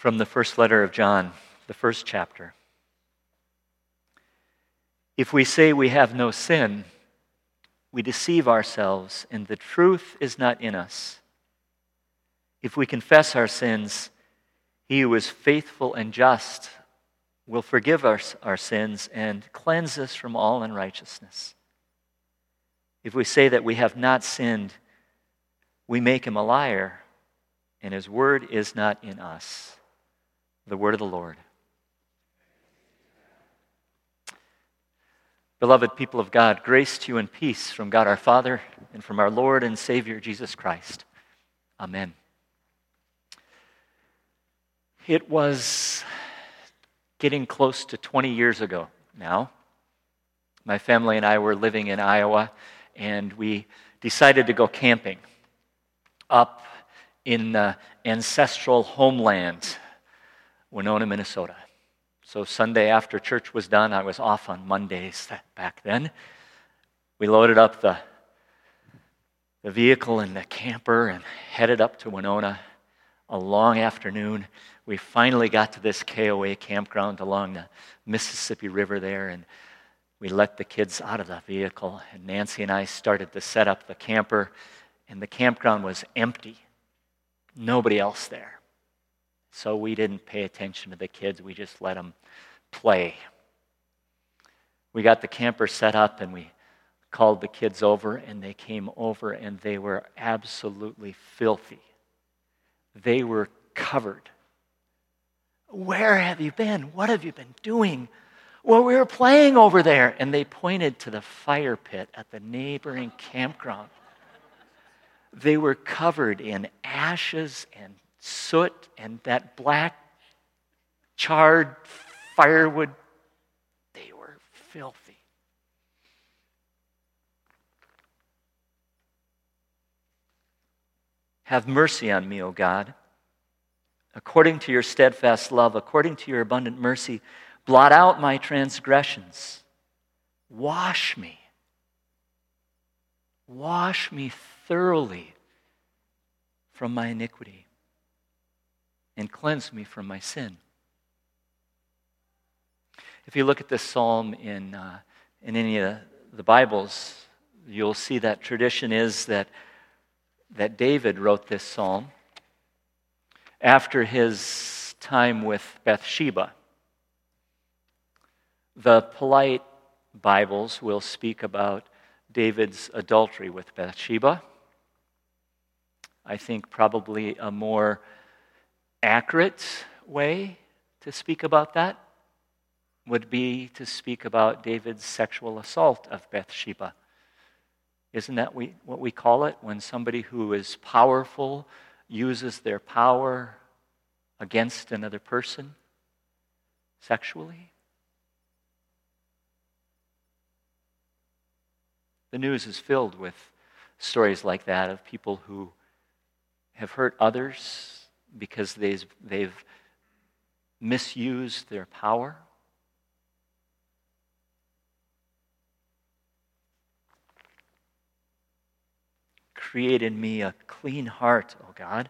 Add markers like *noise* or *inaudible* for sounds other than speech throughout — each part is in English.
From the first letter of John, the first chapter. If we say we have no sin, we deceive ourselves, and the truth is not in us. If we confess our sins, he who is faithful and just will forgive us our, sins and cleanse us from all unrighteousness. If we say that we have not sinned, we make him a liar, and his word is not in us. The word of the Lord. Beloved people of God, grace to you and peace from God our Father and from our Lord and Savior Jesus Christ. Amen. It was getting close to 20 years ago now. My family and I were living in Iowa, and we decided to go camping up in the ancestral homeland, Winona, Minnesota. So, Sunday after church was done, I was off on Mondays back then. We loaded up the, the vehicle and the camper and headed up to Winona. A long afternoon, we finally got to this KOA campground along the Mississippi River there, and we let the kids out of the vehicle. And Nancy and I started to set up the camper, and the campground was empty. Nobody else there. So we didn't pay attention to the kids, we just let them play. We got the camper set up, and we called the kids over, and they came over, and they were absolutely filthy. They were covered where have you been? What have you been doing? Well, we were playing over there. And they pointed to the fire pit at the neighboring campground. They were covered in ashes and soot and that black charred firewood. They were filthy. Have mercy on me, O God according to your steadfast love, according to your abundant mercy, blot out my transgressions. Wash me. Wash me thoroughly from my iniquity and cleanse me from my sin. If you look at this psalm in, uh, in any of the Bibles, you'll see that tradition is that, that David wrote this psalm after his time with Bathsheba. The polite Bibles will speak about David's adultery with Bathsheba. I think probably a more accurate way to speak about that would be to speak about David's sexual assault of Bathsheba. Isn't that we, what we call it when somebody who is powerful uses their power against another person sexually? The news is filled with stories like that of people who have hurt others because they've, they've misused their power. Create in me a clean heart, O God,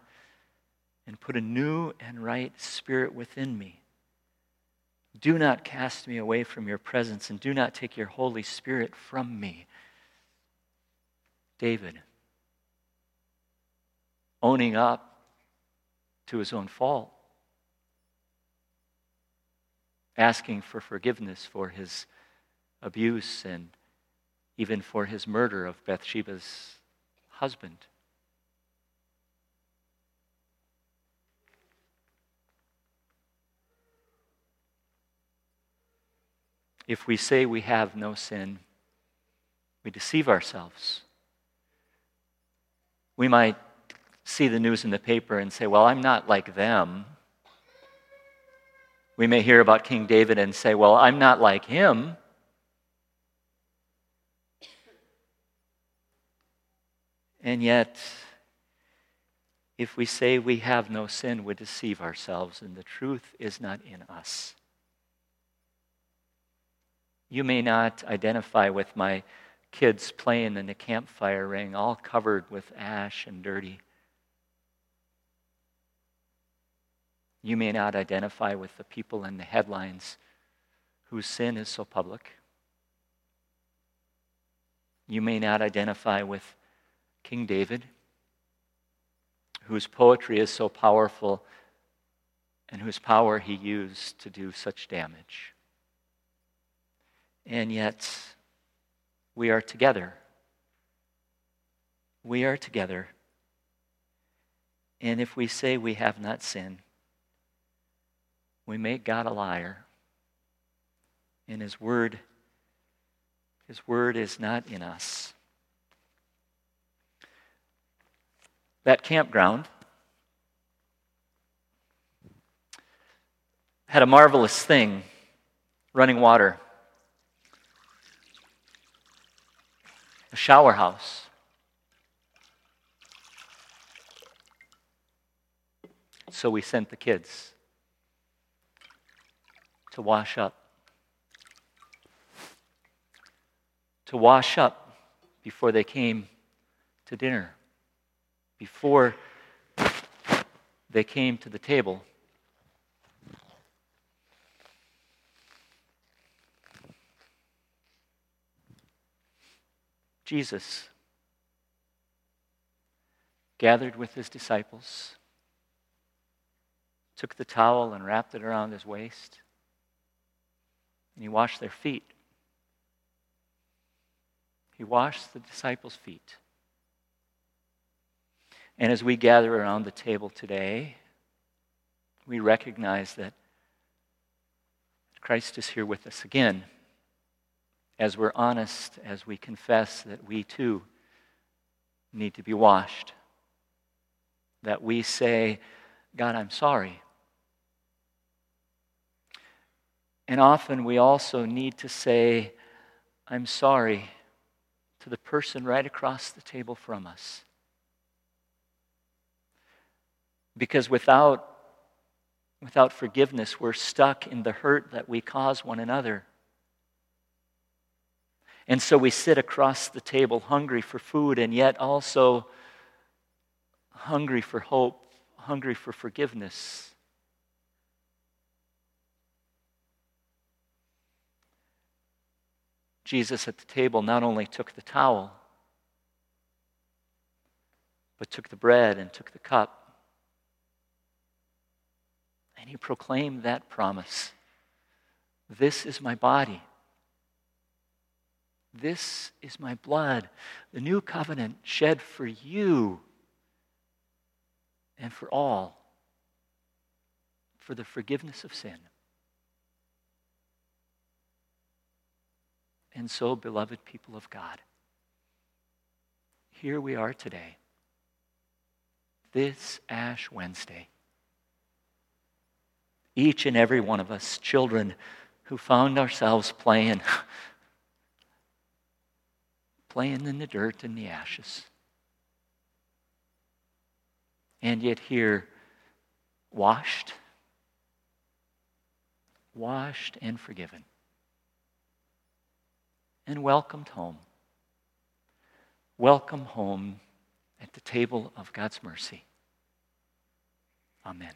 and put a new and right spirit within me. Do not cast me away from your presence, and do not take your Holy Spirit from me. David, owning up to his own fault, asking for forgiveness for his abuse and even for his murder of Bathsheba's husband. If we say we have no sin, we deceive ourselves. We might see the news in the paper and say, Well, I'm not like them. We may hear about King David and say, Well, I'm not like him. And yet, if we say we have no sin, we deceive ourselves, and the truth is not in us. You may not identify with my kids playing in the campfire ring, all covered with ash and dirty. You may not identify with the people in the headlines whose sin is so public. You may not identify with King David, whose poetry is so powerful and whose power he used to do such damage. And yet, we are together. We are together. And if we say we have not sinned, we make God a liar. And his word his word is not in us. That campground had a marvelous thing running water, a shower house. So we sent the kids to wash up. To wash up before they came to dinner, before they came to the table. Jesus gathered with his disciples, took the towel and wrapped it around his waist, and he washed their feet. He washed the disciples' feet. And as we gather around the table today, we recognize that Christ is here with us again as we're honest, as we confess that we too need to be washed. That we say, God, I'm sorry. And often we also need to say, I'm sorry to the person right across the table from us. Because without, without forgiveness, we're stuck in the hurt that we cause one another. And so we sit across the table hungry for food and yet also hungry for hope, hungry for forgiveness. Jesus at the table not only took the towel, but took the bread and took the cup. And he proclaimed that promise This is my body this is my blood, the new covenant shed for you and for all for the forgiveness of sin. And so, beloved people of God, here we are today, this Ash Wednesday. Each and every one of us, children who found ourselves playing *laughs* playing in the dirt and the ashes. And yet, here, washed, washed and forgiven, and welcomed home. Welcome home at the table of God's mercy. Amen.